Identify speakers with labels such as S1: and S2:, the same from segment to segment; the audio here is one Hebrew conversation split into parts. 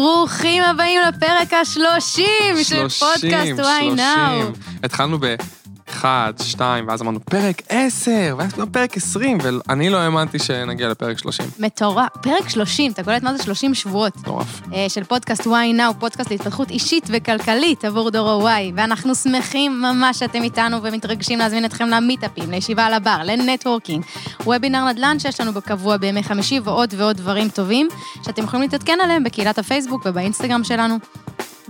S1: ברוכים הבאים לפרק השלושים של פודקאסט וואי נאו.
S2: התחלנו ב... אחד, שתיים, ואז אמרנו פרק עשר, ואז אמרנו פרק עשרים, ואני לא האמנתי שנגיע לפרק שלושים.
S1: מטורף. פרק שלושים, אתה קולט מה זה שלושים שבועות.
S2: מטורף.
S1: אה, של פודקאסט וואי נאו, פודקאסט להתפתחות אישית וכלכלית עבור דור ה Y, ואנחנו שמחים ממש שאתם איתנו ומתרגשים להזמין אתכם למיטאפים, לישיבה על הבר, ל networking, וובינר נדל"ן שיש לנו בקבוע בימי חמישי ועוד ועוד דברים טובים, שאתם יכולים להתעדכן עליהם בקהילת הפייסבוק ובאינסטגרם שלנו.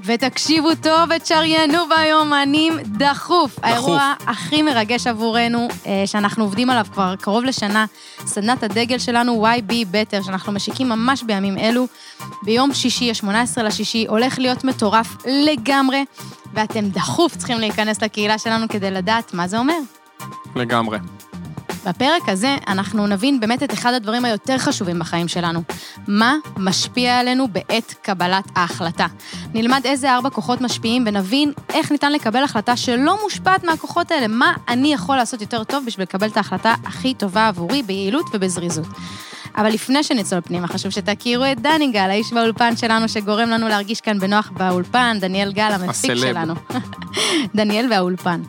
S1: ותקשיבו טוב ותשריינו ביומנים דחוף. דחוף. האירוע הכי מרגש עבורנו, אה, שאנחנו עובדים עליו כבר קרוב לשנה, סדנת הדגל שלנו, YB Better, שאנחנו משיקים ממש בימים אלו. ביום שישי, ה-18 לשישי, הולך להיות מטורף לגמרי, ואתם דחוף צריכים להיכנס לקהילה שלנו כדי לדעת מה זה אומר.
S2: לגמרי.
S1: בפרק הזה אנחנו נבין באמת את אחד הדברים היותר חשובים בחיים שלנו. מה משפיע עלינו בעת קבלת ההחלטה. נלמד איזה ארבע כוחות משפיעים ונבין איך ניתן לקבל החלטה שלא מושפעת מהכוחות האלה. מה אני יכול לעשות יותר טוב בשביל לקבל את ההחלטה הכי טובה עבורי ביעילות ובזריזות. אבל לפני שנצלול פנימה, חשוב שתכירו את דני גל, האיש באולפן שלנו שגורם לנו להרגיש כאן בנוח באולפן, דניאל גל, המפיק שלנו. דניאל והאולפן.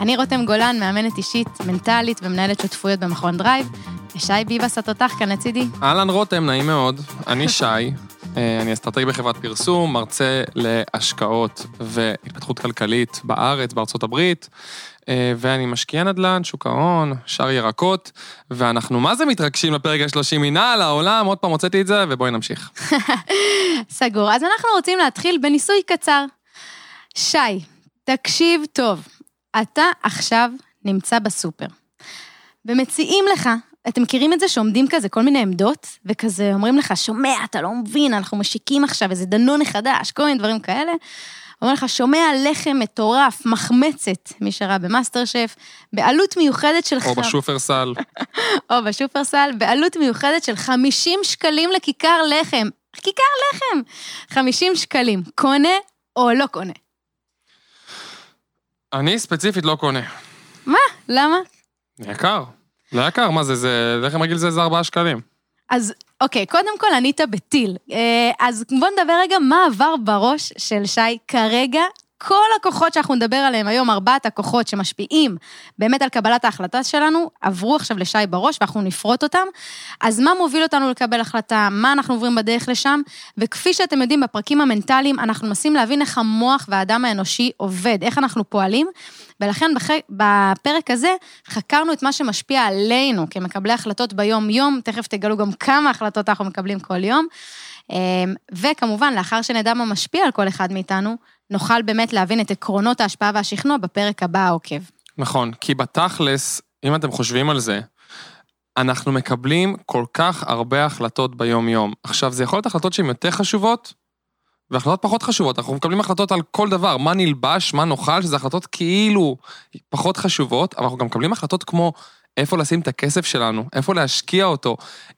S1: אני רותם גולן, מאמנת אישית, מנטלית ומנהלת שותפויות במכון Drive, ושי ביבס התותח כאן לצידי.
S2: אהלן רותם, נעים מאוד. אני שי, אה, אני אסטרטג בחברת פרסום, מרצה להשקעות והתפתחות כלכלית בארץ, בארצות הברית, אה, ואני משקיע נדל"ן, שוק ההון, שאר ירקות, ואנחנו מה זה מתרגשים לפרק ה-30 מנה על העולם, עוד פעם הוצאתי את זה, ובואי נמשיך.
S1: סגור. אז אנחנו רוצים להתחיל בניסוי קצר. שי, תקשיב טוב. אתה עכשיו נמצא בסופר, ומציעים לך, אתם מכירים את זה שעומדים כזה כל מיני עמדות, וכזה אומרים לך, שומע, אתה לא מבין, אנחנו משיקים עכשיו איזה דנון חדש, כל מיני דברים כאלה. אומר לך, שומע לחם מטורף, מחמצת, מי שראה במאסטר שף, בעלות מיוחדת של...
S2: או בשופרסל.
S1: או בשופרסל, בעלות מיוחדת של 50 שקלים לכיכר לחם. כיכר לחם! 50 שקלים. קונה או לא קונה?
S2: אני ספציפית לא קונה.
S1: מה? למה?
S2: יקר. זה יקר, מה זה, זה, לחם רגיל זה איזה ארבעה שקלים.
S1: אז אוקיי, קודם כל ענית בטיל. אה, אז בוא נדבר רגע מה עבר בראש של שי כרגע כל הכוחות שאנחנו נדבר עליהם היום, ארבעת הכוחות שמשפיעים באמת על קבלת ההחלטה שלנו, עברו עכשיו לשי בראש ואנחנו נפרוט אותם. אז מה מוביל אותנו לקבל החלטה, מה אנחנו עוברים בדרך לשם, וכפי שאתם יודעים, בפרקים המנטליים, אנחנו מנסים להבין איך המוח והאדם האנושי עובד, איך אנחנו פועלים, ולכן בח... בפרק הזה חקרנו את מה שמשפיע עלינו כמקבלי החלטות ביום-יום, תכף תגלו גם כמה החלטות אנחנו מקבלים כל יום. אמ, וכמובן, לאחר שנדע מה משפיע על כל אחד מאיתנו, נוכל באמת להבין את עקרונות ההשפעה והשכנוע בפרק הבא העוקב.
S2: נכון, כי בתכלס, אם אתם חושבים על זה, אנחנו מקבלים כל כך הרבה החלטות ביום-יום. עכשיו, זה יכול להיות החלטות שהן יותר חשובות, והחלטות פחות חשובות. אנחנו מקבלים החלטות על כל דבר, מה נלבש, מה נאכל, שזה החלטות כאילו פחות חשובות, אבל אנחנו גם מקבלים החלטות כמו איפה לשים את הכסף שלנו, איפה להשקיע אותו,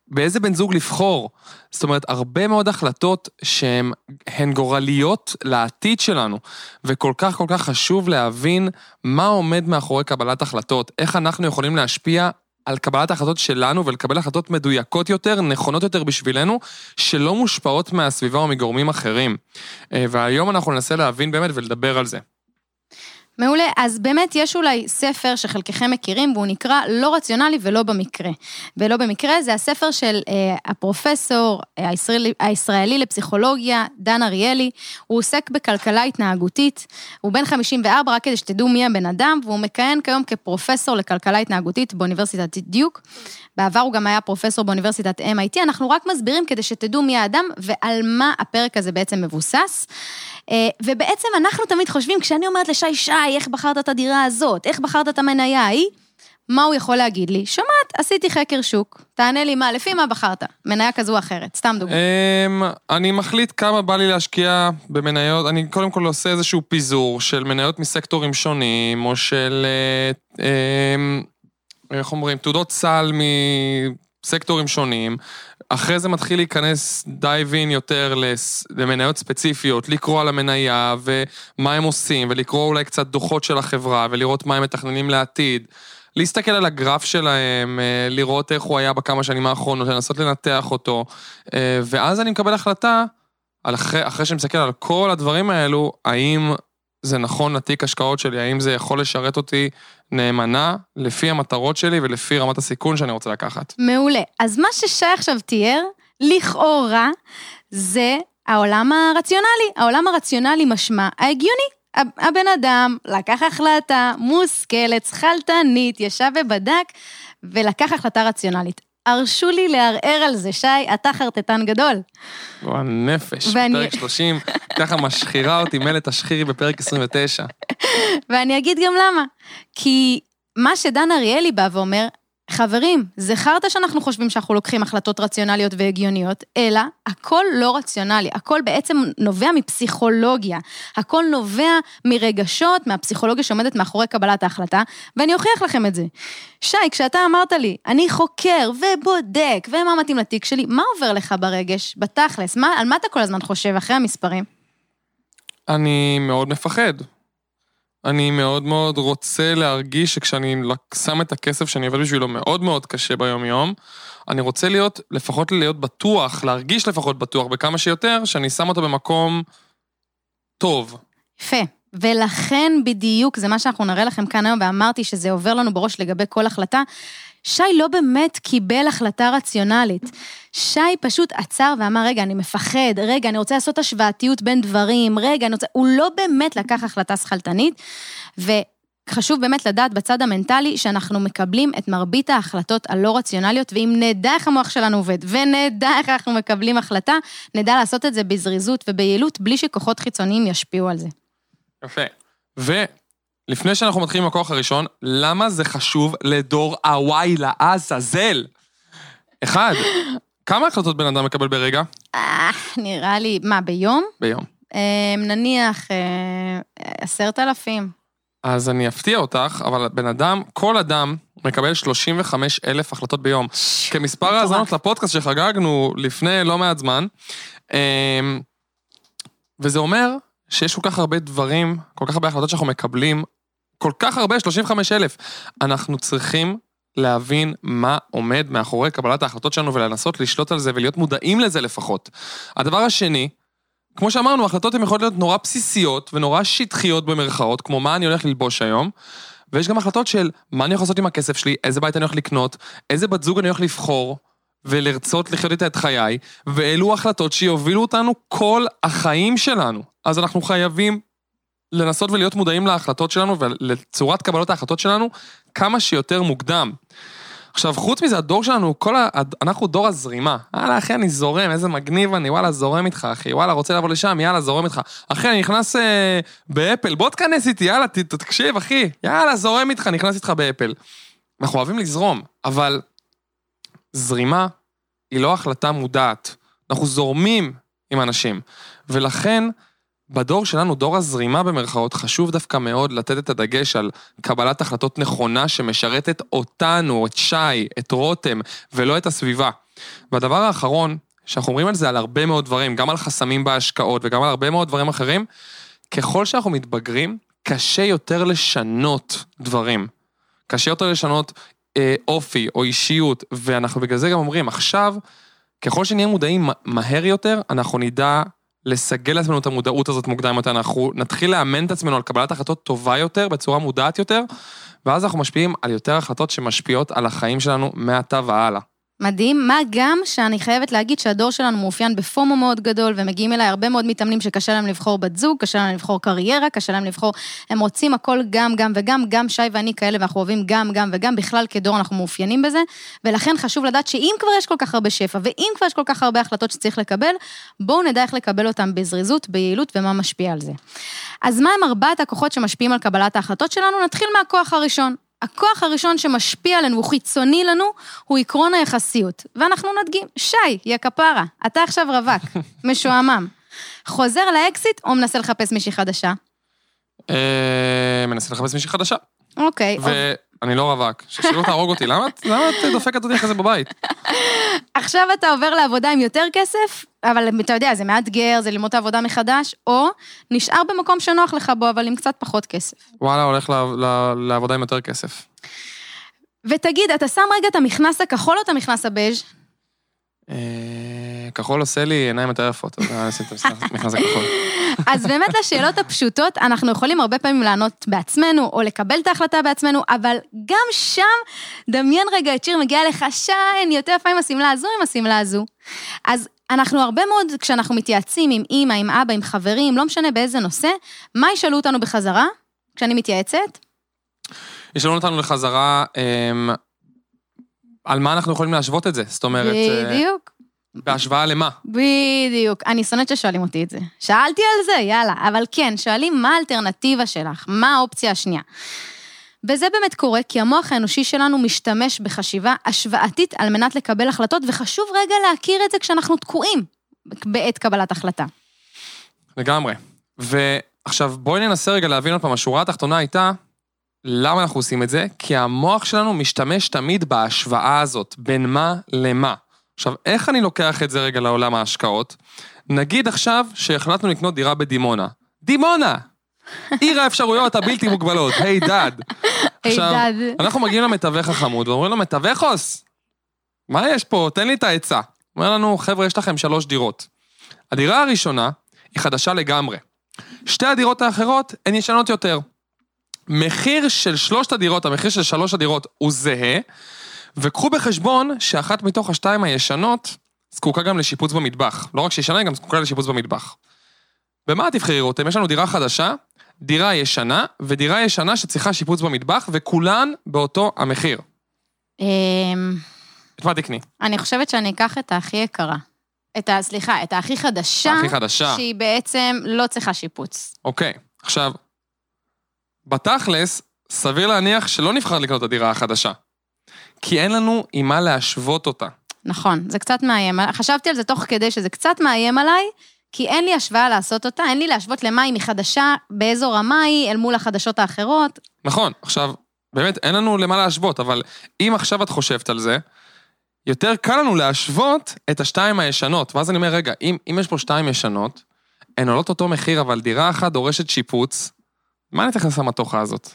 S2: באיזה בן זוג לבחור. זאת אומרת, הרבה מאוד החלטות שהן גורליות לעתיד שלנו, וכל כך כל כך חשוב להבין מה עומד מאחורי קבלת החלטות, איך אנחנו יכולים להשפיע על קבלת ההחלטות שלנו ולקבל החלטות מדויקות יותר, נכונות יותר בשבילנו, שלא מושפעות מהסביבה או מגורמים אחרים. אה, והיום אנחנו ננסה להבין באמת ולדבר על זה.
S1: מעולה, אז באמת יש אולי ספר שחלקכם מכירים, והוא נקרא לא רציונלי ולא במקרה. ולא במקרה זה הספר של אה, הפרופסור אה, הישראלי, הישראלי לפסיכולוגיה, דן אריאלי, הוא עוסק בכלכלה התנהגותית, הוא בן 54, רק כדי שתדעו מי הבן אדם, והוא מכהן כיום כפרופסור לכלכלה התנהגותית באוניברסיטת דיוק. בעבר הוא גם היה פרופסור באוניברסיטת MIT, אנחנו רק מסבירים כדי שתדעו מי האדם ועל מה הפרק הזה בעצם מבוסס. אה, ובעצם אנחנו תמיד חושבים, כשאני אומרת לשי, שי, איך בחרת את הדירה הזאת? איך בחרת את המניה ההיא? מה הוא יכול להגיד לי? שומעת, עשיתי חקר שוק. תענה לי מה, לפי מה בחרת? מניה כזו או אחרת, סתם דוגמא.
S2: אמ, אני מחליט כמה בא לי להשקיע במניות, אני קודם כל עושה איזשהו פיזור של מניות מסקטורים שונים, או של, אה, אמ, איך אומרים, תעודות סל מסקטורים שונים. אחרי זה מתחיל להיכנס דייב אין יותר למניות ספציפיות, לקרוא על המניה ומה הם עושים, ולקרוא אולי קצת דוחות של החברה, ולראות מה הם מתכננים לעתיד. להסתכל על הגרף שלהם, אה, לראות איך הוא היה בכמה שנים האחרונות, לנסות לנתח אותו, אה, ואז אני מקבל החלטה אחרי, אחרי שאני מסתכל על כל הדברים האלו, האם זה נכון לתיק השקעות שלי, האם זה יכול לשרת אותי נאמנה לפי המטרות שלי ולפי רמת הסיכון שאני רוצה לקחת.
S1: מעולה. אז מה ששי עכשיו תיאר, לכאורה, זה העולם הרציונלי. העולם הרציונלי משמע ההגיוני. הבן אדם לקח החלטה מושכלת, שכלתנית, ישב ובדק, ולקח החלטה רציונלית. הרשו לי לערער על זה, שי, אתה חרטטן גדול.
S2: וואו, נפש, ואני... פרק 30, ככה משחירה אותי מלט השחירי בפרק 29.
S1: ואני אגיד גם למה. כי מה שדן אריאלי בא ואומר, חברים, חרטא שאנחנו חושבים שאנחנו לוקחים החלטות רציונליות והגיוניות, אלא הכל לא רציונלי, הכל בעצם נובע מפסיכולוגיה, הכל נובע מרגשות, מהפסיכולוגיה שעומדת מאחורי קבלת ההחלטה, ואני אוכיח לכם את זה. שי, כשאתה אמרת לי, אני חוקר ובודק, ומה מתאים לתיק שלי, מה עובר לך ברגש, בתכלס? מה, על מה אתה כל הזמן חושב אחרי המספרים?
S2: אני מאוד מפחד. אני מאוד מאוד רוצה להרגיש שכשאני שם את הכסף שאני עובד בשבילו מאוד מאוד קשה ביום-יום, אני רוצה להיות, לפחות להיות בטוח, להרגיש לפחות בטוח בכמה שיותר, שאני שם אותו במקום טוב.
S1: יפה. ולכן בדיוק, זה מה שאנחנו נראה לכם כאן היום, ואמרתי שזה עובר לנו בראש לגבי כל החלטה, שי לא באמת קיבל החלטה רציונלית. שי פשוט עצר ואמר, רגע, אני מפחד, רגע, אני רוצה לעשות השוואתיות בין דברים, רגע, אני רוצה... הוא לא באמת לקח החלטה שכלתנית, וחשוב באמת לדעת בצד המנטלי שאנחנו מקבלים את מרבית ההחלטות הלא רציונליות, ואם נדע איך המוח שלנו עובד, ונדע איך אנחנו מקבלים החלטה, נדע לעשות את זה בזריזות וביעילות, בלי שכוחות חיצוניים ישפיעו על זה.
S2: יפה. לפני שאנחנו מתחילים עם הכוח הראשון, למה זה חשוב לדור הוואי לעזאזל? אחד, כמה החלטות בן אדם מקבל ברגע?
S1: אה, נראה לי, מה, ביום?
S2: ביום.
S1: אה, נניח אה, עשרת אלפים.
S2: אז אני אפתיע אותך, אבל בן אדם, כל אדם מקבל 35 אלף החלטות ביום. כמספר האזנות לפודקאסט שחגגנו לפני לא מעט זמן, וזה אומר שיש כל כך הרבה דברים, כל כך הרבה החלטות שאנחנו מקבלים כל כך הרבה, 35 אלף. אנחנו צריכים להבין מה עומד מאחורי קבלת ההחלטות שלנו ולנסות לשלוט על זה ולהיות מודעים לזה לפחות. הדבר השני, כמו שאמרנו, החלטות הן יכולות להיות נורא בסיסיות ונורא שטחיות במרכאות, כמו מה אני הולך ללבוש היום, ויש גם החלטות של מה אני יכול לעשות עם הכסף שלי, איזה בית אני הולך לקנות, איזה בת זוג אני הולך לבחור, ולרצות לחיות איתה את חיי, ואלו החלטות שיובילו אותנו כל החיים שלנו. אז אנחנו חייבים לנסות ולהיות מודעים להחלטות שלנו ולצורת קבלות ההחלטות שלנו כמה שיותר מוקדם. עכשיו, חוץ מזה, הדור שלנו, כל ה... אנחנו דור הזרימה. יאללה, אחי, אני זורם, איזה מגניב אני, וואלה, זורם איתך, אחי, וואלה, רוצה לבוא לשם, יאללה, זורם איתך. אחי, אני נכנס אה, באפל, בוא תכנס איתי, יאללה, ת, תקשיב, אחי, יאללה, זורם איתך, נכנס איתך באפל. אנחנו אוהבים לזרום, אבל זרימה היא לא החלטה מודעת. אנחנו זורמים עם אנשים, ולכן... בדור שלנו, דור הזרימה במרכאות, חשוב דווקא מאוד לתת את הדגש על קבלת החלטות נכונה שמשרתת אותנו, את שי, את רותם, ולא את הסביבה. והדבר האחרון, שאנחנו אומרים על זה על הרבה מאוד דברים, גם על חסמים בהשקעות וגם על הרבה מאוד דברים אחרים, ככל שאנחנו מתבגרים, קשה יותר לשנות דברים. קשה יותר לשנות אה, אופי או אישיות, ואנחנו בגלל זה גם אומרים, עכשיו, ככל שנהיה מודעים מהר יותר, אנחנו נדע לסגל לעצמנו את המודעות הזאת מוקדם יותר, אנחנו נתחיל לאמן את עצמנו על קבלת החלטות טובה יותר, בצורה מודעת יותר, ואז אנחנו משפיעים על יותר החלטות שמשפיעות על החיים שלנו מעתה והלאה.
S1: מדהים, מה גם שאני חייבת להגיד שהדור שלנו מאופיין בפומו מאוד גדול, ומגיעים אליי הרבה מאוד מתאמנים שקשה להם לבחור בת זוג, קשה להם לבחור קריירה, קשה להם לבחור, הם רוצים הכל גם, גם וגם, גם שי ואני כאלה, ואנחנו אוהבים גם, גם וגם, בכלל כדור אנחנו מאופיינים בזה, ולכן חשוב לדעת שאם כבר יש כל כך הרבה שפע, ואם כבר יש כל כך הרבה החלטות שצריך לקבל, בואו נדע איך לקבל אותן בזריזות, ביעילות, ומה משפיע על זה. אז מה הם ארבעת הכוחות שמשפיעים על קבלת ההחלטות שלנו? נתחיל מהכוח הראשון, הכוח הראשון שמשפיע עלינו, הוא חיצוני לנו, הוא עקרון היחסיות. ואנחנו נדגים, שי, יא כפרה, אתה עכשיו רווק, משועמם. חוזר לאקזיט או מנסה לחפש מישהי חדשה?
S2: אה, מנסה לחפש מישהי חדשה.
S1: אוקיי.
S2: ואני לא רווק, ששלא תהרוג אותי, למה את דופקת אותי כזה בבית?
S1: עכשיו אתה עובר לעבודה עם יותר כסף, אבל אתה יודע, זה מאתגר, זה ללמוד את העבודה מחדש, או נשאר במקום שנוח לך בו, אבל עם קצת פחות כסף.
S2: וואלה, הולך לעבודה עם יותר כסף.
S1: ותגיד, אתה שם רגע את המכנס הכחול או את המכנס הבז'?
S2: אה, כחול עושה לי עיניים יותר יפות, אז אני אשים את המכנס הכחול.
S1: אז באמת לשאלות הפשוטות, אנחנו יכולים הרבה פעמים לענות בעצמנו, או לקבל את ההחלטה בעצמנו, אבל גם שם, דמיין רגע את שיר מגיע לך, שי, אני יותר עם השמלה הזו, עם השמלה הזו. אז אנחנו הרבה מאוד, כשאנחנו מתייעצים עם אימא, עם אבא, עם חברים, לא משנה באיזה נושא, מה ישאלו אותנו בחזרה, כשאני מתייעצת?
S2: ישאלו אותנו לחזרה, אמ, על מה אנחנו יכולים להשוות את זה? זאת אומרת... אה,
S1: בדיוק.
S2: בהשוואה למה?
S1: בדיוק. אני שונאת ששואלים אותי את זה. שאלתי על זה, יאללה. אבל כן, שואלים מה האלטרנטיבה שלך, מה האופציה השנייה. וזה באמת קורה כי המוח האנושי שלנו משתמש בחשיבה השוואתית על מנת לקבל החלטות, וחשוב רגע להכיר את זה כשאנחנו תקועים בעת קבלת החלטה.
S2: לגמרי. ועכשיו בואי ננסה רגע להבין עוד פעם, השורה התחתונה הייתה, למה אנחנו עושים את זה? כי המוח שלנו משתמש תמיד בהשוואה הזאת, בין מה למה. עכשיו, איך אני לוקח את זה רגע לעולם ההשקעות? נגיד עכשיו שהחלטנו לקנות דירה בדימונה. דימונה! עיר האפשרויות הבלתי מוגבלות, היי דד. עכשיו, אנחנו מגיעים למתווך החמוד ואומרים לו, מתווכוס, מה יש פה? תן לי את העצה. אומר לנו, חבר'ה, יש לכם שלוש דירות. הדירה הראשונה היא חדשה לגמרי. שתי הדירות האחרות הן ישנות יותר. מחיר של שלושת הדירות, המחיר של שלוש הדירות הוא זהה, וקחו בחשבון שאחת מתוך השתיים הישנות זקוקה גם לשיפוץ במטבח. לא רק שישנה, היא גם זקוקה לשיפוץ במטבח. במה תבחרי רותם? יש לנו דירה חדשה, דירה ישנה, ודירה ישנה שצריכה שיפוץ במטבח, וכולן באותו המחיר.
S1: אמ,
S2: את מה תקני?
S1: אני חושבת שאני אקח את הכי יקרה. את ה... סליחה, את הכי חדשה.
S2: הכי חדשה.
S1: שהיא בעצם לא צריכה שיפוץ.
S2: אוקיי, עכשיו, בתכלס, סביר להניח שלא נבחר לקנות את הדירה החדשה. כי אין לנו עם מה להשוות אותה.
S1: נכון, זה קצת מאיים. חשבתי על זה תוך כדי שזה קצת מאיים עליי, כי אין לי השוואה לעשות אותה, אין לי להשוות למה אם היא חדשה, באיזו רמה היא, אל מול החדשות האחרות.
S2: נכון, עכשיו, באמת, אין לנו למה להשוות, אבל אם עכשיו את חושבת על זה, יותר קל לנו להשוות את השתיים הישנות. ואז אני אומר, רגע, אם, אם יש פה שתיים ישנות, הן עולות אותו מחיר, אבל דירה אחת דורשת שיפוץ, מה אני צריך לעשות המתוכה הזאת?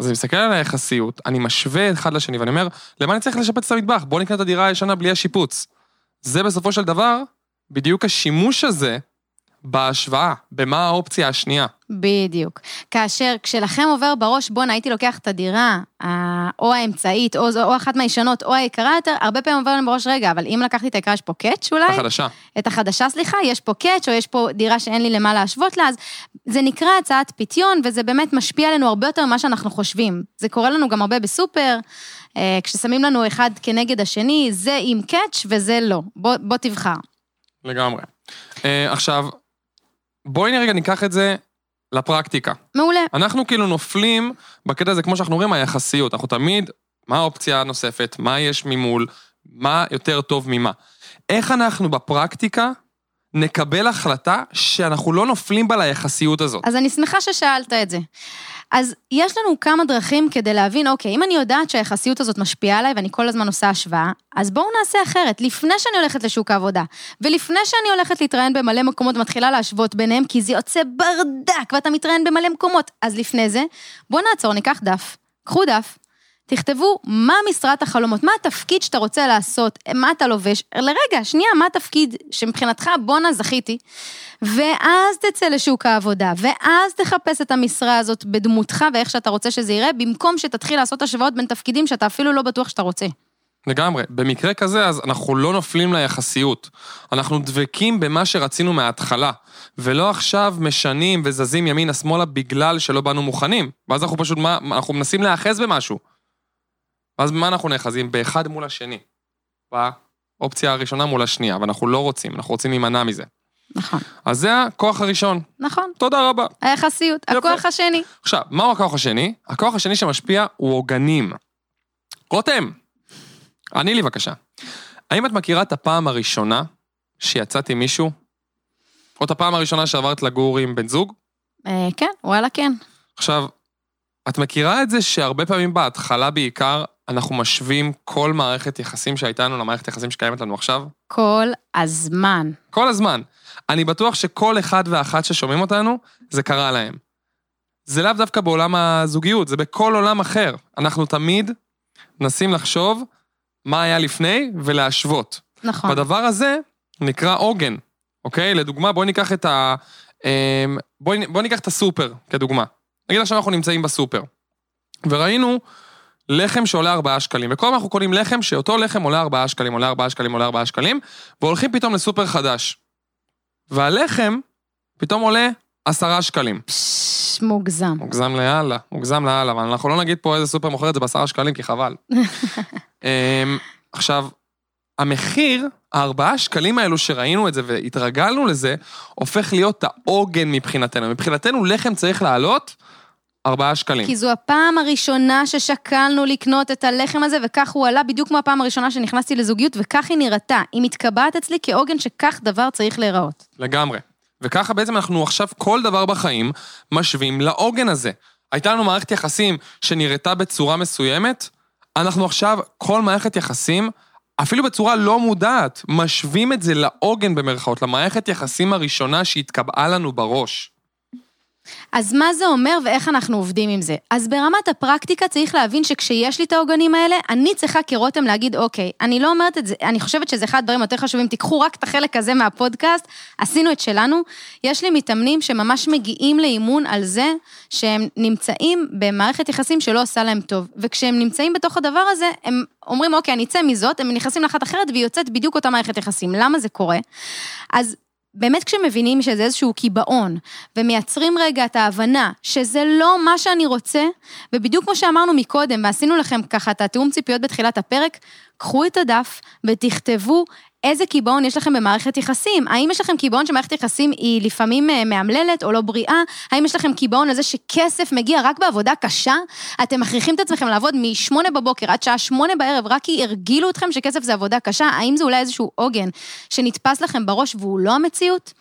S2: אז אני מסתכל על היחסיות, אני משווה אחד לשני, ואני אומר, למה אני צריך לשפץ את המטבח? בוא נקנה את הדירה הישנה בלי השיפוץ. זה בסופו של דבר, בדיוק השימוש הזה בהשוואה, במה האופציה השנייה.
S1: בדיוק. כאשר כשלכם עובר בראש, בואנה, הייתי לוקח את הדירה, או האמצעית, או, או אחת מהישנות, או היקרה יותר, הרבה פעמים עובר להם בראש, רגע, אבל אם לקחתי את היקרה, יש פה קאץ' אולי?
S2: את החדשה.
S1: את החדשה, סליחה, יש פה קאץ', או יש פה דירה שאין לי למה להשוות לה, אז זה נקרא הצעת פיתיון, וזה באמת משפיע עלינו הרבה יותר ממה שאנחנו חושבים. זה קורה לנו גם הרבה בסופר, אה, כששמים לנו אחד כנגד השני, זה עם קאץ' וזה לא. בוא, בוא תבחר.
S2: לגמרי. Uh, עכשיו, בואי רגע ניקח את זה לפרקטיקה.
S1: מעולה.
S2: אנחנו כאילו נופלים בקטע הזה, כמו שאנחנו רואים, היחסיות. אנחנו תמיד, מה האופציה הנוספת, מה יש ממול, מה יותר טוב ממה. איך אנחנו בפרקטיקה נקבל החלטה שאנחנו לא נופלים בה ליחסיות הזאת?
S1: אז אני שמחה ששאלת את זה. אז יש לנו כמה דרכים כדי להבין, אוקיי, אם אני יודעת שהיחסיות הזאת משפיעה עליי ואני כל הזמן עושה השוואה, אז בואו נעשה אחרת. לפני שאני הולכת לשוק העבודה, ולפני שאני הולכת להתראיין במלא מקומות ומתחילה להשוות ביניהם, כי זה יוצא ברדק ואתה מתראיין במלא מקומות, אז לפני זה, בואו נעצור, ניקח דף, קחו דף, תכתבו מה משרת החלומות, מה התפקיד שאתה רוצה לעשות, מה אתה לובש. לרגע, שנייה, מה התפקיד שמבחינתך, בואנה, זכיתי. ואז תצא לשוק העבודה, ואז תחפש את המשרה הזאת בדמותך ואיך שאתה רוצה שזה יראה, במקום שתתחיל לעשות השוואות בין תפקידים שאתה אפילו לא בטוח שאתה רוצה.
S2: לגמרי. במקרה כזה, אז אנחנו לא נופלים ליחסיות. אנחנו דבקים במה שרצינו מההתחלה, ולא עכשיו משנים וזזים ימינה-שמאלה בגלל שלא באנו מוכנים. ואז אנחנו פשוט, מה, אנחנו מנסים להיאחז במשהו. ואז במה אנחנו נאחזים? באחד מול השני. באופציה הראשונה מול השנייה, ואנחנו לא רוצים, אנחנו רוצים להימנע מזה.
S1: נכון.
S2: אז זה הכוח הראשון.
S1: נכון.
S2: תודה רבה.
S1: היחסיות, יפה. הכוח השני.
S2: עכשיו, מהו הכוח השני? הכוח השני שמשפיע הוא עוגנים. רותם, עני לי בבקשה. האם את מכירה את הפעם הראשונה שיצאת עם מישהו? או את הפעם הראשונה שעברת לגור עם בן זוג?
S1: אה, כן, וואלה כן.
S2: עכשיו, את מכירה את זה שהרבה פעמים בהתחלה בעיקר, אנחנו משווים כל מערכת יחסים שהייתה לנו למערכת יחסים שקיימת לנו עכשיו?
S1: כל הזמן.
S2: כל הזמן. אני בטוח שכל אחד ואחת ששומעים אותנו, זה קרה להם. זה לאו דווקא בעולם הזוגיות, זה בכל עולם אחר. אנחנו תמיד מנסים לחשוב מה היה לפני ולהשוות.
S1: נכון.
S2: בדבר הזה, נקרא עוגן, אוקיי? לדוגמה, בואי ניקח את ה... אמ, בואי בוא ניקח את הסופר, כדוגמה. נגיד עכשיו אנחנו נמצאים בסופר, וראינו לחם שעולה 4 שקלים, וכל הזמן אנחנו קונים לחם שאותו לחם עולה 4 שקלים, עולה 4 שקלים, עולה 4 שקלים, והולכים פתאום לסופר חדש. והלחם פתאום עולה 10 שקלים.
S1: פשש, מוגזם.
S2: מוגזם לאללה, מוגזם לאללה, אבל אנחנו לא נגיד פה איזה סופר מוכר את זה בעשרה שקלים, כי חבל. אמ, עכשיו, המחיר, הארבעה שקלים האלו שראינו את זה והתרגלנו לזה, הופך להיות העוגן מבחינתנו. מבחינתנו לחם צריך לעלות ארבעה שקלים.
S1: כי זו הפעם הראשונה ששקלנו לקנות את הלחם הזה, וכך הוא עלה בדיוק כמו הפעם הראשונה שנכנסתי לזוגיות, וכך היא נראתה. היא מתקבעת אצלי כעוגן שכך דבר צריך להיראות.
S2: לגמרי. וככה בעצם אנחנו עכשיו כל דבר בחיים משווים לעוגן הזה. הייתה לנו מערכת יחסים שנראתה בצורה מסוימת, אנחנו עכשיו, כל מערכת יחסים, אפילו בצורה לא מודעת, משווים את זה לעוגן במרכאות, למערכת יחסים הראשונה שהתקבעה לנו בראש.
S1: אז מה זה אומר ואיך אנחנו עובדים עם זה? אז ברמת הפרקטיקה צריך להבין שכשיש לי את העוגנים האלה, אני צריכה כרותם להגיד, אוקיי, אני לא אומרת את זה, אני חושבת שזה אחד הדברים היותר חשובים, תיקחו רק את החלק הזה מהפודקאסט, עשינו את שלנו. יש לי מתאמנים שממש מגיעים לאימון על זה שהם נמצאים במערכת יחסים שלא עושה להם טוב. וכשהם נמצאים בתוך הדבר הזה, הם אומרים, אוקיי, אני אצא מזאת, הם נכנסים לאחת אחרת והיא יוצאת בדיוק אותה מערכת יחסים. למה זה קורה? אז באמת כשמבינים שזה איזשהו קיבעון, ומייצרים רגע את ההבנה שזה לא מה שאני רוצה, ובדיוק כמו שאמרנו מקודם, ועשינו לכם ככה את התיאום ציפיות בתחילת הפרק, קחו את הדף ותכתבו איזה קיבעון יש לכם במערכת יחסים? האם יש לכם קיבעון שמערכת יחסים היא לפעמים אה, מאמללת או לא בריאה? האם יש לכם קיבעון על זה שכסף מגיע רק בעבודה קשה? אתם מכריחים את עצמכם לעבוד מ-8 בבוקר עד שעה 8 בערב, רק כי הרגילו אתכם שכסף זה עבודה קשה? האם זה אולי איזשהו עוגן שנתפס לכם בראש והוא לא המציאות?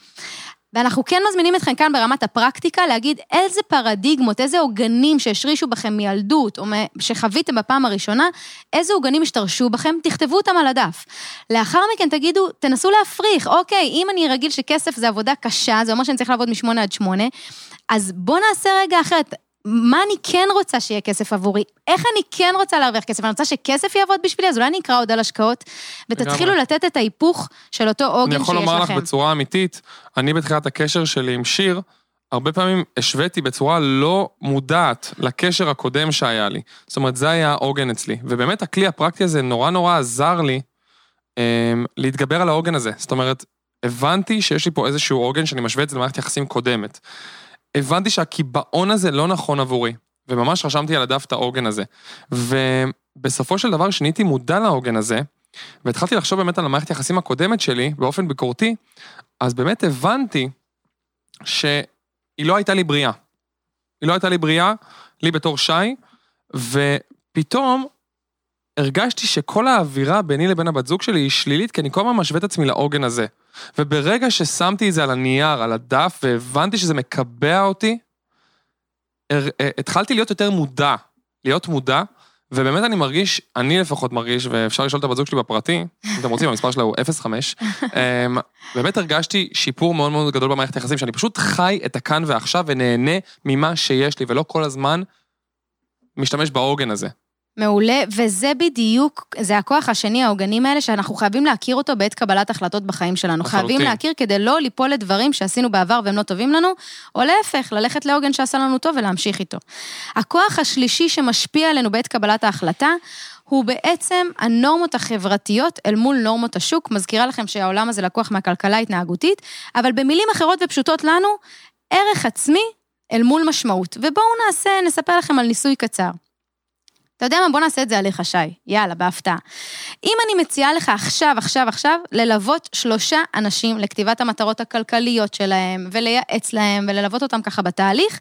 S1: ואנחנו כן מזמינים אתכם כאן ברמת הפרקטיקה להגיד איזה פרדיגמות, איזה עוגנים שהשרישו בכם מילדות, או שחוויתם בפעם הראשונה, איזה עוגנים השתרשו בכם, תכתבו אותם על הדף. לאחר מכן תגידו, תנסו להפריך, אוקיי, אם אני רגיל שכסף זה עבודה קשה, זה אומר שאני צריך לעבוד משמונה עד שמונה, אז בואו נעשה רגע אחרת. מה אני כן רוצה שיהיה כסף עבורי? איך אני כן רוצה להרוויח כסף? אני רוצה שכסף יעבוד בשבילי, אז אולי אני אקרא עוד על השקעות, ותתחילו לתת את ההיפוך של אותו עוגן שיש לכם.
S2: אני יכול לומר לך בצורה אמיתית, אני בתחילת הקשר שלי עם שיר, הרבה פעמים השוויתי בצורה לא מודעת לקשר הקודם שהיה לי. זאת אומרת, זה היה העוגן אצלי. ובאמת הכלי הפרקטי הזה נורא נורא עזר לי אה, להתגבר על העוגן הזה. זאת אומרת, הבנתי שיש לי פה איזשהו עוגן שאני משווה את זה למערכת יחסים קודמת. הבנתי שהקיבעון הזה לא נכון עבורי, וממש רשמתי על הדף את העוגן הזה. ובסופו של דבר, כשנהייתי מודע לעוגן הזה, והתחלתי לחשוב באמת על המערכת היחסים הקודמת שלי, באופן ביקורתי, אז באמת הבנתי שהיא לא הייתה לי בריאה. היא לא הייתה לי בריאה, לי בתור שי, ופתאום הרגשתי שכל האווירה ביני לבין הבת זוג שלי היא שלילית, כי אני כל הזמן משווה את עצמי לעוגן הזה. וברגע ששמתי את זה על הנייר, על הדף, והבנתי שזה מקבע אותי, אה, התחלתי להיות יותר מודע, להיות מודע, ובאמת אני מרגיש, אני לפחות מרגיש, ואפשר לשאול את הבת זוג שלי בפרטי, אם אתם רוצים, המספר שלה הוא 05, אמ, באמת הרגשתי שיפור מאוד מאוד גדול במערכת היחסים, שאני פשוט חי את הכאן ועכשיו ונהנה ממה שיש לי, ולא כל הזמן משתמש בעוגן הזה.
S1: מעולה, וזה בדיוק, זה הכוח השני, העוגנים האלה, שאנחנו חייבים להכיר אותו בעת קבלת החלטות בחיים שלנו. לחלוטין. חייבים להכיר כדי לא ליפול לדברים שעשינו בעבר והם לא טובים לנו, או להפך, ללכת לעוגן שעשה לנו טוב ולהמשיך איתו. הכוח השלישי שמשפיע עלינו בעת קבלת ההחלטה, הוא בעצם הנורמות החברתיות אל מול נורמות השוק. מזכירה לכם שהעולם הזה לקוח מהכלכלה ההתנהגותית, אבל במילים אחרות ופשוטות לנו, ערך עצמי אל מול משמעות. ובואו נעשה, נספר לכם על ניסוי קצר. אתה יודע מה? בוא נעשה את זה עליך, שי. יאללה, בהפתעה. אם אני מציעה לך עכשיו, עכשיו, עכשיו, ללוות שלושה אנשים לכתיבת המטרות הכלכליות שלהם, ולייעץ להם, וללוות אותם ככה בתהליך,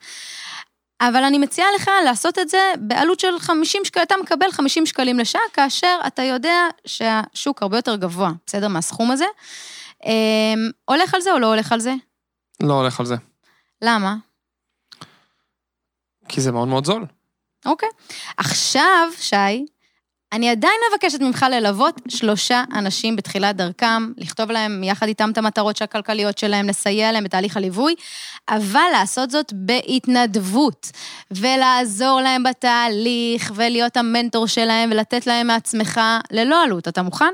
S1: אבל אני מציעה לך לעשות את זה בעלות של 50 שקלים, אתה מקבל 50 שקלים לשעה, כאשר אתה יודע שהשוק הרבה יותר גבוה, בסדר? מהסכום הזה. אמ, הולך על זה או לא הולך על זה?
S2: לא הולך על זה.
S1: למה?
S2: כי זה מאוד מאוד זול.
S1: אוקיי. עכשיו, שי, אני עדיין מבקשת ממך ללוות שלושה אנשים בתחילת דרכם, לכתוב להם יחד איתם את המטרות הכלכליות שלהם, לסייע להם בתהליך הליווי, אבל לעשות זאת בהתנדבות, ולעזור להם בתהליך, ולהיות המנטור שלהם, ולתת להם מעצמך ללא עלות. אתה מוכן?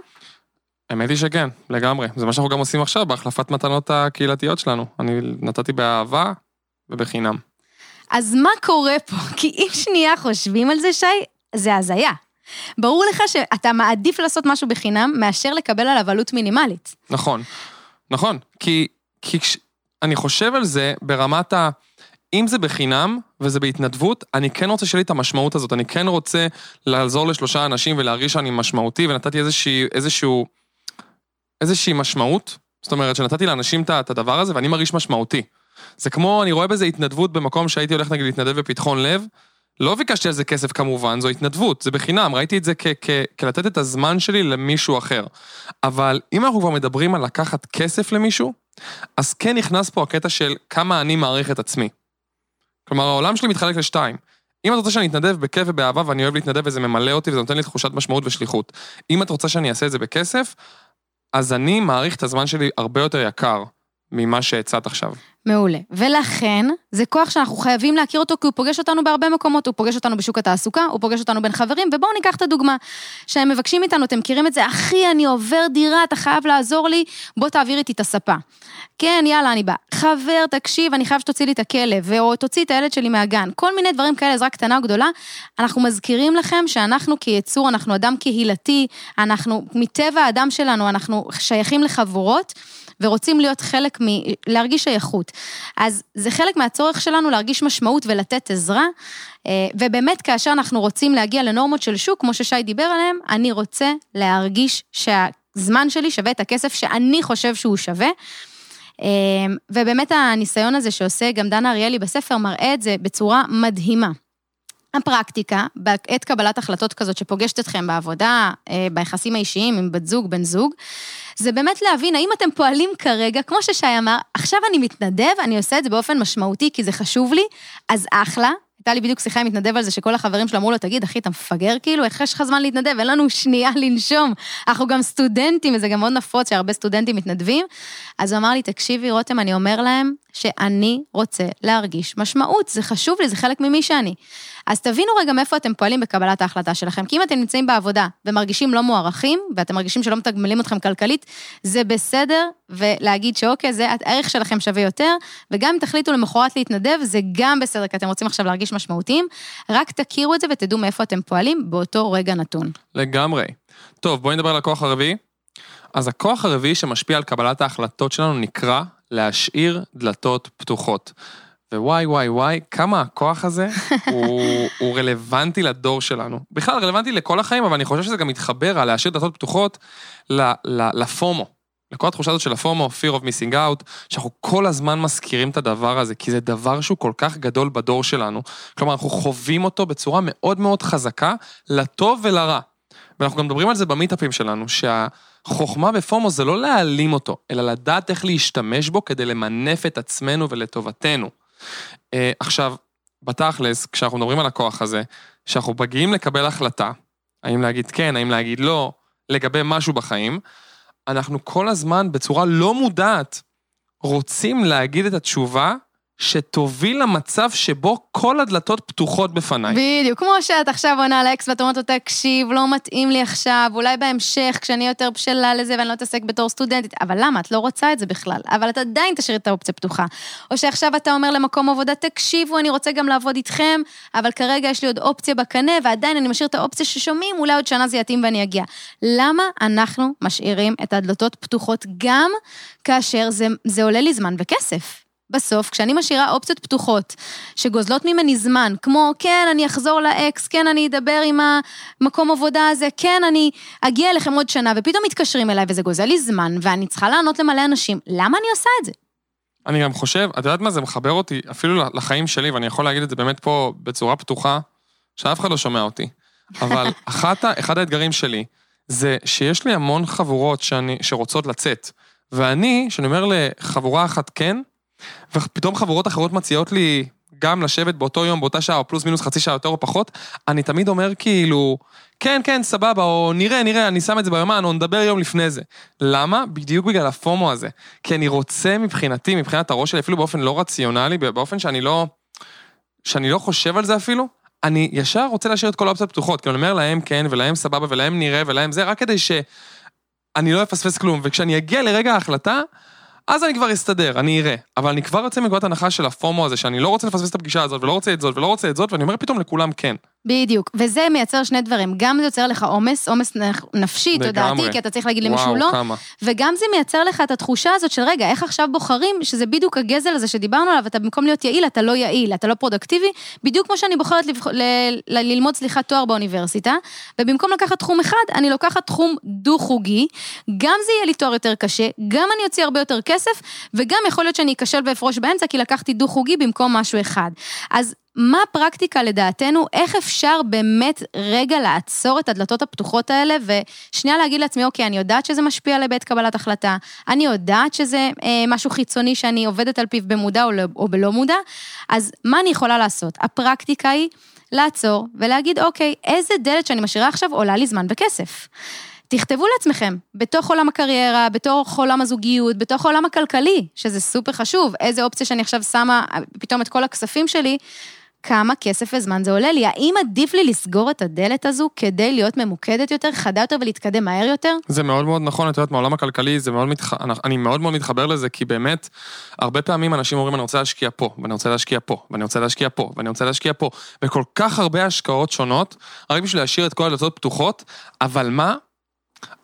S2: האמת היא שכן, לגמרי. זה מה שאנחנו גם עושים עכשיו בהחלפת מתנות הקהילתיות שלנו. אני נתתי באהבה ובחינם.
S1: אז מה קורה פה? כי אם שנייה חושבים על זה, שי, זה הזיה. ברור לך שאתה מעדיף לעשות משהו בחינם מאשר לקבל עליו עלות מינימלית.
S2: נכון, נכון. כי, כי כש, אני חושב על זה ברמת ה... אם זה בחינם וזה בהתנדבות, אני כן רוצה שיהיה לי את המשמעות הזאת. אני כן רוצה לעזור לשלושה אנשים ולהרגיש שאני משמעותי, ונתתי איזושהי, איזשהו, איזושהי משמעות. זאת אומרת, שנתתי לאנשים את הדבר הזה, ואני מרגיש משמעותי. זה כמו, אני רואה בזה התנדבות במקום שהייתי הולך נגיד להתנדב בפתחון לב. לא ביקשתי על זה כסף כמובן, זו התנדבות, זה בחינם, ראיתי את זה כלתת את הזמן שלי למישהו אחר. אבל אם אנחנו כבר מדברים על לקחת כסף למישהו, אז כן נכנס פה הקטע של כמה אני מעריך את עצמי. כלומר, העולם שלי מתחלק לשתיים. אם את רוצה שאני אתנדב בכיף ובאהבה ואני אוהב להתנדב וזה ממלא אותי וזה נותן לי תחושת משמעות ושליחות. אם את רוצה שאני אעשה את זה בכסף, אז אני מעריך את הזמן שלי הרבה יותר יקר ממה שהצעת עכשיו.
S1: מעולה. ולכן, זה כוח שאנחנו חייבים להכיר אותו, כי הוא פוגש אותנו בהרבה מקומות, הוא פוגש אותנו בשוק התעסוקה, הוא פוגש אותנו בין חברים, ובואו ניקח את הדוגמה. שהם מבקשים מאיתנו, אתם מכירים את זה, אחי, אני עובר דירה, אתה חייב לעזור לי, בוא תעביר איתי את הספה. כן, יאללה, אני בא. חבר, תקשיב, אני חייב שתוציא לי את הכלב, או תוציא את הילד שלי מהגן. כל מיני דברים כאלה, עזרה קטנה או גדולה. אנחנו מזכירים לכם שאנחנו כיצור, אנחנו אדם קהילתי, אנחנו, מטבע האדם שלנו, אנחנו שייכים לחבורות. ורוצים להיות חלק מ... להרגיש שייכות. אז זה חלק מהצורך שלנו להרגיש משמעות ולתת עזרה, אה, ובאמת כאשר אנחנו רוצים להגיע לנורמות של שוק, כמו ששי דיבר עליהם, אני רוצה להרגיש שהזמן שלי שווה את הכסף שאני חושב שהוא שווה. אה, ובאמת הניסיון הזה שעושה גם דנה אריאלי בספר מראה את זה בצורה מדהימה. הפרקטיקה, בעת קבלת החלטות כזאת שפוגשת אתכם בעבודה, אה, ביחסים האישיים עם בת זוג, בן זוג, זה באמת להבין האם אתם פועלים כרגע, כמו ששי אמר, עכשיו אני מתנדב, אני עושה את זה באופן משמעותי כי זה חשוב לי, אז אחלה. הייתה לי בדיוק שיחה עם מתנדב על זה, שכל החברים שלו אמרו לו, תגיד, אחי, אתה מפגר כאילו? איך יש לך זמן להתנדב? אין לנו שנייה לנשום. אנחנו גם סטודנטים, וזה גם מאוד נפוץ שהרבה סטודנטים מתנדבים. אז הוא אמר לי, תקשיבי, רותם, אני אומר להם שאני רוצה להרגיש משמעות, זה חשוב לי, זה חלק ממי שאני. אז תבינו רגע מאיפה אתם פועלים בקבלת ההחלטה שלכם. כי אם אתם נמצאים בעבודה ומרגישים לא מוערכים, ואתם מרגישים שלא מתגמלים אתכם כלכלית, זה בסדר, ולהגיד שאוקיי, זה הערך שלכם שווה יותר, וגם אם תחליטו למחרת להתנדב, זה גם בסדר, כי אתם רוצים עכשיו להרגיש משמעותיים, רק תכירו את זה ותדעו מאיפה אתם פועלים באותו רגע נתון.
S2: לגמרי. טוב, בואי נדבר על הכוח הרביעי. אז הכוח הרביעי שמשפיע על קבלת ההחלטות שלנו נקרא להשאיר דלתות פתוחות. ווואי וואי וואי, כמה הכוח הזה הוא, הוא רלוונטי לדור שלנו. בכלל, רלוונטי לכל החיים, אבל אני חושב שזה גם מתחבר על להשאיר דלתות פתוחות לפומו. לכל התחושה הזאת של הפומו, fear of missing out, שאנחנו כל הזמן מזכירים את הדבר הזה, כי זה דבר שהוא כל כך גדול בדור שלנו. כלומר, אנחנו חווים אותו בצורה מאוד מאוד חזקה, לטוב ולרע. ואנחנו גם מדברים על זה במיטאפים שלנו, שהחוכמה בפומו זה לא להעלים אותו, אלא לדעת איך להשתמש בו כדי למנף את עצמנו ולטובתנו. אה, עכשיו, בתכלס, כשאנחנו מדברים על הכוח הזה, כשאנחנו מגיעים לקבל החלטה, האם להגיד כן, האם להגיד לא, לגבי משהו בחיים, אנחנו כל הזמן בצורה לא מודעת רוצים להגיד את התשובה שתוביל למצב שבו כל הדלתות פתוחות בפניי.
S1: בדיוק, כמו שאת עכשיו עונה לאקס ואת אומרת לו, תקשיב, לא מתאים לי עכשיו, אולי בהמשך, כשאני יותר בשלה לזה ואני לא אתעסק בתור סטודנטית, אבל למה? את לא רוצה את זה בכלל, אבל את עדיין תשאיר את האופציה פתוחה. או שעכשיו אתה אומר למקום עבודה, תקשיבו, אני רוצה גם לעבוד איתכם, אבל כרגע יש לי עוד אופציה בקנה, ועדיין אני משאיר את האופציה ששומעים, אולי עוד שנה זה יתאים ואני אגיע. למה אנחנו משאירים את הדלתות פתוחות גם כאשר זה, זה עולה לי זמן וכסף? בסוף, כשאני משאירה אופציות פתוחות, שגוזלות ממני זמן, כמו, כן, אני אחזור לאקס, כן, אני אדבר עם המקום עבודה הזה, כן, אני אגיע אליכם עוד שנה, ופתאום מתקשרים אליי וזה גוזל לי זמן, ואני צריכה לענות למלא אנשים, למה אני עושה את זה?
S2: אני גם חושב, את יודעת מה, זה מחבר אותי אפילו לחיים שלי, ואני יכול להגיד את זה באמת פה בצורה פתוחה, שאף אחד לא שומע אותי. אבל אחת, אחד האתגרים שלי, זה שיש לי המון חבורות שאני, שרוצות לצאת. ואני, כשאני אומר לחבורה אחת כן, ופתאום חברות אחרות מציעות לי גם לשבת באותו יום, באותה שעה, או פלוס מינוס חצי שעה יותר או פחות, אני תמיד אומר כאילו, כן, כן, סבבה, או נראה, נראה, אני שם את זה ביומן, או נדבר יום לפני זה. למה? בדיוק בגלל הפומו הזה. כי אני רוצה מבחינתי, מבחינת הראש שלי, אפילו באופן לא רציונלי, באופן שאני לא, שאני לא חושב על זה אפילו, אני ישר רוצה להשאיר את כל האופציות פתוחות, כי אני אומר להם כן, ולהם סבבה, ולהם נראה, ולהם זה, רק כדי ש... אני לא אפספס כלום, וכשאני אגיע לרגע ההחלטה, אז אני כבר אסתדר, אני אראה. אבל אני כבר יוצא מנקודת הנחה של הפומו הזה, שאני לא רוצה לפספס את הפגישה הזאת, ולא רוצה את זאת, ולא רוצה את זאת, ואני אומר פתאום לכולם כן.
S1: בדיוק, וזה מייצר שני דברים, גם זה יוצר לך עומס, עומס נפשי, תודעתי, כי אתה צריך להגיד למישהו לא,
S2: כמה.
S1: וגם זה מייצר לך את התחושה הזאת של רגע, איך עכשיו בוחרים, שזה בדיוק הגזל הזה שדיברנו עליו, אתה במקום להיות יעיל, אתה לא יעיל, אתה לא פרודקטיבי, בדיוק כמו שאני בוחרת לבח... ל... ל... ללמוד, סליחה, תואר באוניברסיטה, ובמקום לקחת תחום אחד, אני לוקחת תחום דו-חוגי, גם זה יהיה לי תואר יותר קשה, גם אני אוציא הרבה יותר כסף, וגם יכול להיות שאני אכשל ואפרוש באמצע, כי לקחתי דו-חוגי במקום משהו אחד. אז מה הפרקטיקה לדעתנו, איך אפשר באמת רגע לעצור את הדלתות הפתוחות האלה, ושנייה להגיד לעצמי, אוקיי, אני יודעת שזה משפיע עליי בעת קבלת החלטה, אני יודעת שזה אה, משהו חיצוני שאני עובדת על פיו במודע או, לא, או בלא מודע, אז מה אני יכולה לעשות? הפרקטיקה היא לעצור ולהגיד, אוקיי, איזה דלת שאני משאירה עכשיו עולה לי זמן וכסף. תכתבו לעצמכם, בתוך עולם הקריירה, בתוך עולם הזוגיות, בתוך העולם הכלכלי, שזה סופר חשוב, איזה אופציה שאני עכשיו שמה פתאום את כל הכספים שלי, כמה כסף וזמן זה עולה לי. האם עדיף לי לסגור את הדלת הזו כדי להיות ממוקדת יותר, חדה יותר ולהתקדם מהר יותר?
S2: זה מאוד מאוד נכון, את יודעת, מהעולם הכלכלי, זה מאוד מתח... אני מאוד מאוד מתחבר לזה, כי באמת, הרבה פעמים אנשים אומרים, אני רוצה להשקיע פה, ואני רוצה להשקיע פה, ואני רוצה להשקיע פה, ואני רוצה להשקיע פה, וכל כך הרבה השקעות שונות, רק בשביל להשאיר את כל הדלתות פתוחות, אבל מה?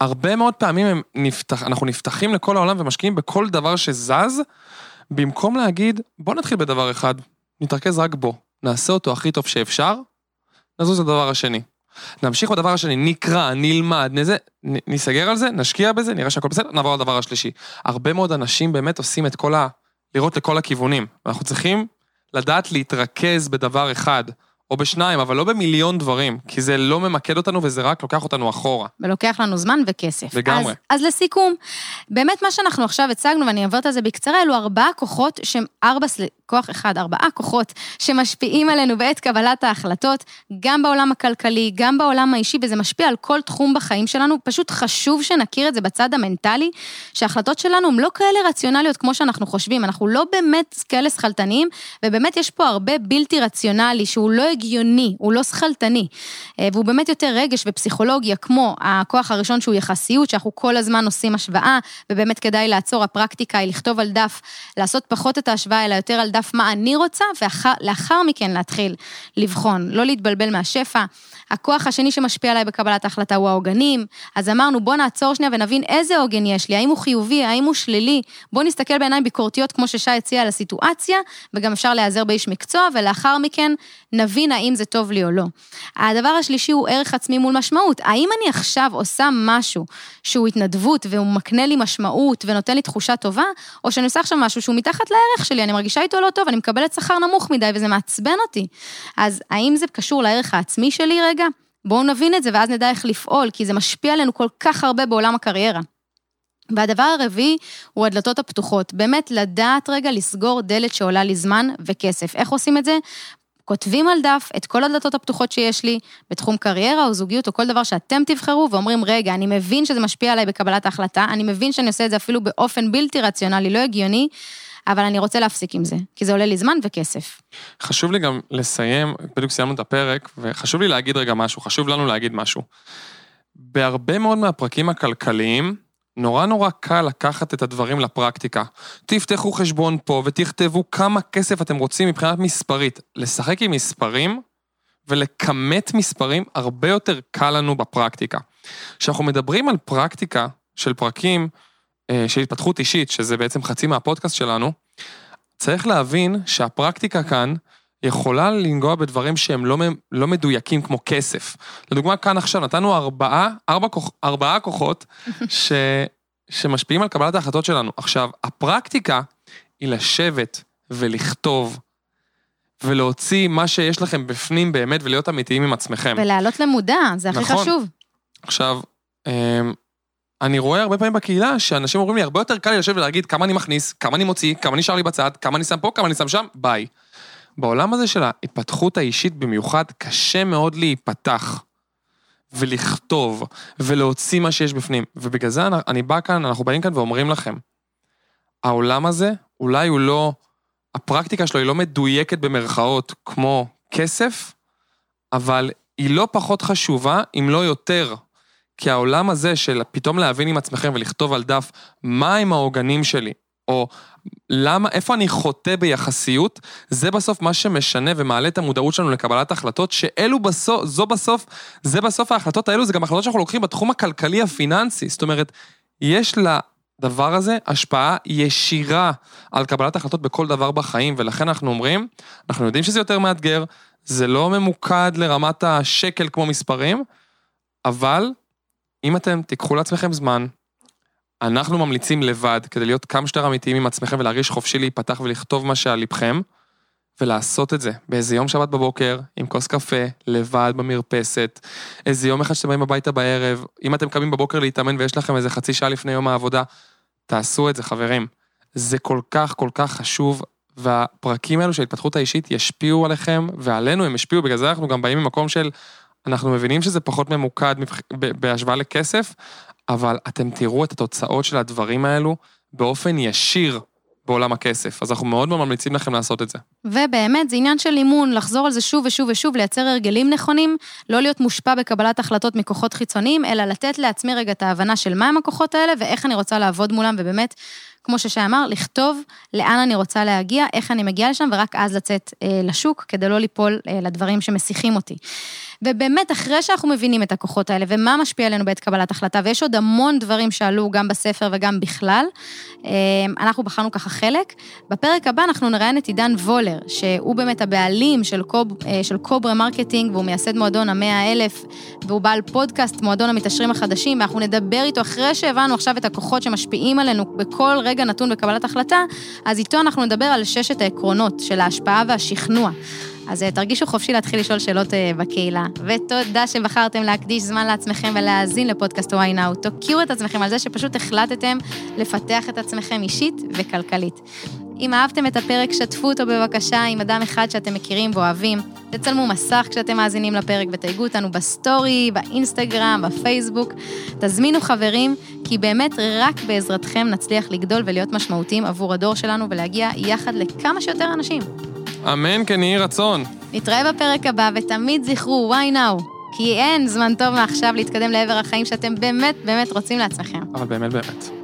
S2: הרבה מאוד פעמים נפתח, אנחנו נפתחים לכל העולם ומשקיעים בכל דבר שזז, במקום להגיד, בוא נתחיל בדבר אחד, נתרכז רק בו, נעשה אותו הכי טוב שאפשר, נזוז לדבר השני. נמשיך בדבר השני, נקרא, נלמד, נזה, ניסגר על זה, נשקיע בזה, נראה שהכל בסדר, נעבור לדבר השלישי. הרבה מאוד אנשים באמת עושים את כל ה... לראות לכל הכיוונים. אנחנו צריכים לדעת להתרכז בדבר אחד. או בשניים, אבל לא במיליון דברים, כי זה לא ממקד אותנו וזה רק לוקח אותנו אחורה.
S1: ולוקח לנו זמן וכסף.
S2: לגמרי.
S1: אז, אז לסיכום, באמת מה שאנחנו עכשיו הצגנו, ואני עוברת על זה בקצרה, אלו ארבעה כוחות שהם ארבע, כוח אחד, ארבעה כוחות שמשפיעים עלינו בעת קבלת ההחלטות, גם בעולם הכלכלי, גם בעולם האישי, וזה משפיע על כל תחום בחיים שלנו. פשוט חשוב שנכיר את זה בצד המנטלי, שההחלטות שלנו הן לא כאלה רציונליות כמו שאנחנו חושבים, אנחנו לא באמת כאלה שכלתניים, ובאמת יש פה הרבה בלתי רציונלי, שהוא לא הגיוני, הוא לא שכלתני, אה, והוא באמת יותר רגש ופסיכולוגיה, כמו הכוח הראשון שהוא יחסיות, שאנחנו כל הזמן עושים השוואה, ובאמת כדאי לעצור, הפרקטיקה היא לכתוב על דף, לעשות פחות את ההשוואה, אלא יותר על דף מה אני רוצה, ולאחר מכן להתחיל לבחון, לא להתבלבל מהשפע. הכוח השני שמשפיע עליי בקבלת ההחלטה הוא העוגנים, אז אמרנו בוא נעצור שנייה ונבין איזה עוגן יש לי, האם הוא חיובי, האם הוא שלילי, בוא נסתכל בעיניים ביקורתיות כמו ששי הציע על הסיטואציה, וגם אפשר להיעזר באיש מקצוע, ולאחר מכן נבין האם זה טוב לי או לא. הדבר השלישי הוא ערך עצמי מול משמעות, האם אני עכשיו עושה משהו שהוא התנדבות והוא מקנה לי משמעות ונותן לי תחושה טובה, או שאני עושה עכשיו משהו שהוא מתחת לערך שלי, אני מרגישה איתו לא טוב, אני מקבלת שכר נמוך מדי וזה מעצבן אותי. אז האם זה קשור לערך העצמי שלי רגע? בואו נבין את זה ואז נדע איך לפעול, כי זה משפיע עלינו כל כך הרבה בעולם הקריירה. והדבר הרביעי הוא הדלתות הפתוחות. באמת לדעת רגע לסגור דלת שעולה לי זמן וכסף. איך עושים את זה? כותבים על דף את כל הדלתות הפתוחות שיש לי בתחום קריירה או זוגיות או כל דבר שאתם תבחרו ואומרים, רגע, אני מבין שזה משפיע עליי בקבלת ההחלטה, אני מבין שאני עושה את זה אפילו באופן בלתי רציונלי, לא הגיוני, אבל אני רוצה להפסיק עם זה, כי זה עולה לי זמן וכסף.
S2: חשוב לי גם לסיים, בדיוק סיימנו את הפרק, וחשוב לי להגיד רגע משהו, חשוב לנו להגיד משהו. בהרבה מאוד מהפרקים הכלכליים, נורא נורא קל לקחת את הדברים לפרקטיקה. תפתחו חשבון פה ותכתבו כמה כסף אתם רוצים מבחינת מספרית. לשחק עם מספרים ולכמת מספרים הרבה יותר קל לנו בפרקטיקה. כשאנחנו מדברים על פרקטיקה של פרקים של התפתחות אישית, שזה בעצם חצי מהפודקאסט שלנו, צריך להבין שהפרקטיקה כאן יכולה לנגוע בדברים שהם לא, לא מדויקים כמו כסף. לדוגמה, כאן עכשיו נתנו ארבעה, ארבע, ארבעה כוחות ש, שמשפיעים על קבלת ההחלטות שלנו. עכשיו, הפרקטיקה היא לשבת ולכתוב ולהוציא מה שיש לכם בפנים באמת ולהיות אמיתיים עם עצמכם.
S1: ולעלות למודע, זה הכי
S2: נכון.
S1: חשוב.
S2: עכשיו, אמ, אני רואה הרבה פעמים בקהילה שאנשים אומרים לי, הרבה יותר קל לי לשבת ולהגיד כמה אני מכניס, כמה אני מוציא, כמה נשאר לי בצד, כמה אני שם פה, כמה אני שם שם, ביי. בעולם הזה של ההתפתחות האישית במיוחד, קשה מאוד להיפתח ולכתוב ולהוציא מה שיש בפנים. ובגלל זה אני בא כאן, אנחנו באים כאן ואומרים לכם, העולם הזה, אולי הוא לא, הפרקטיקה שלו היא לא מדויקת במרכאות כמו כסף, אבל היא לא פחות חשובה, אם לא יותר. כי העולם הזה של פתאום להבין עם עצמכם ולכתוב על דף מה הם העוגנים שלי, או למה, איפה אני חוטא ביחסיות, זה בסוף מה שמשנה ומעלה את המודעות שלנו לקבלת החלטות, שאלו בסוף, זו בסוף, זה בסוף ההחלטות האלו, זה גם החלטות שאנחנו לוקחים בתחום הכלכלי הפיננסי. זאת אומרת, יש לדבר הזה השפעה ישירה על קבלת החלטות בכל דבר בחיים, ולכן אנחנו אומרים, אנחנו יודעים שזה יותר מאתגר, זה לא ממוקד לרמת השקל כמו מספרים, אבל אם אתם תיקחו לעצמכם זמן, אנחנו ממליצים לבד, כדי להיות כמה שיותר אמיתיים עם עצמכם ולהרגיש חופשי להיפתח ולכתוב מה שעל ליבכם, ולעשות את זה באיזה יום שבת בבוקר, עם כוס קפה, לבד במרפסת, איזה יום אחד שאתם באים הביתה בערב, אם אתם קמים בבוקר להתאמן ויש לכם איזה חצי שעה לפני יום העבודה, תעשו את זה, חברים. זה כל כך כל כך חשוב, והפרקים האלו של ההתפתחות האישית ישפיעו עליכם, ועלינו הם ישפיעו, בגלל זה אנחנו גם באים ממקום של, אנחנו מבינים שזה פחות ממוקד בהשוואה לכסף, אבל אתם תראו את התוצאות של הדברים האלו באופן ישיר בעולם הכסף, אז אנחנו מאוד מאוד ממליצים לכם לעשות את זה.
S1: ובאמת, זה עניין של אימון, לחזור על זה שוב ושוב ושוב, לייצר הרגלים נכונים, לא להיות מושפע בקבלת החלטות מכוחות חיצוניים, אלא לתת לעצמי רגע את ההבנה של מהם הכוחות האלה ואיך אני רוצה לעבוד מולם, ובאמת, כמו ששי אמר, לכתוב לאן אני רוצה להגיע, איך אני מגיעה לשם, ורק אז לצאת אה, לשוק, כדי לא ליפול אה, לדברים שמסיחים אותי. ובאמת, אחרי שאנחנו מבינים את הכוחות האלה ומה משפיע עלינו בעת קבלת החלטה, ויש עוד המון דברים שעלו גם בספר וגם בכלל, אה, אנחנו בחרנו ככה חלק. בפרק הבא אנחנו נראיין את עידן וולר, שהוא באמת הבעלים של, קוב, אה, של Cobra Marketing, והוא מייסד מועדון המאה אלף, והוא בעל פודקאסט, מועדון המתעשרים החדשים, ואנחנו נדבר איתו אחרי שהבנו עכשיו את הכוחות שמשפיעים עלינו בכל רגע נתון בקבלת החלטה, אז איתו אנחנו נדבר על ששת העקרונות של ההשפעה והשכנוע. אז אה, תרגישו חופשי להתחיל לשאול שאלות אה, בקהילה. ותודה שבחרתם להקדיש זמן לעצמכם ולהאזין לפודקאסט וואי נאו. תוקיעו את עצמכם על זה שפשוט החלטתם לפתח את עצמכם אישית וכלכלית. אם אהבתם את הפרק, שתפו אותו בבקשה עם אדם אחד שאתם מכירים ואוהבים. תצלמו מסך כשאתם מאזינים לפרק ותייגו אותנו בסטורי, באינסטגרם, בפייסבוק. תזמינו חברים, כי באמת רק בעזרתכם נצליח לגדול ולהיות משמעותיים עבור הדור שלנו ולהגיע יחד לכמה שיותר אנשים.
S2: אמן כן יהי רצון.
S1: נתראה בפרק הבא, ותמיד זכרו, why now? כי אין זמן טוב מעכשיו להתקדם לעבר החיים שאתם באמת באמת רוצים לעצמכם.
S2: אבל באמת באמת.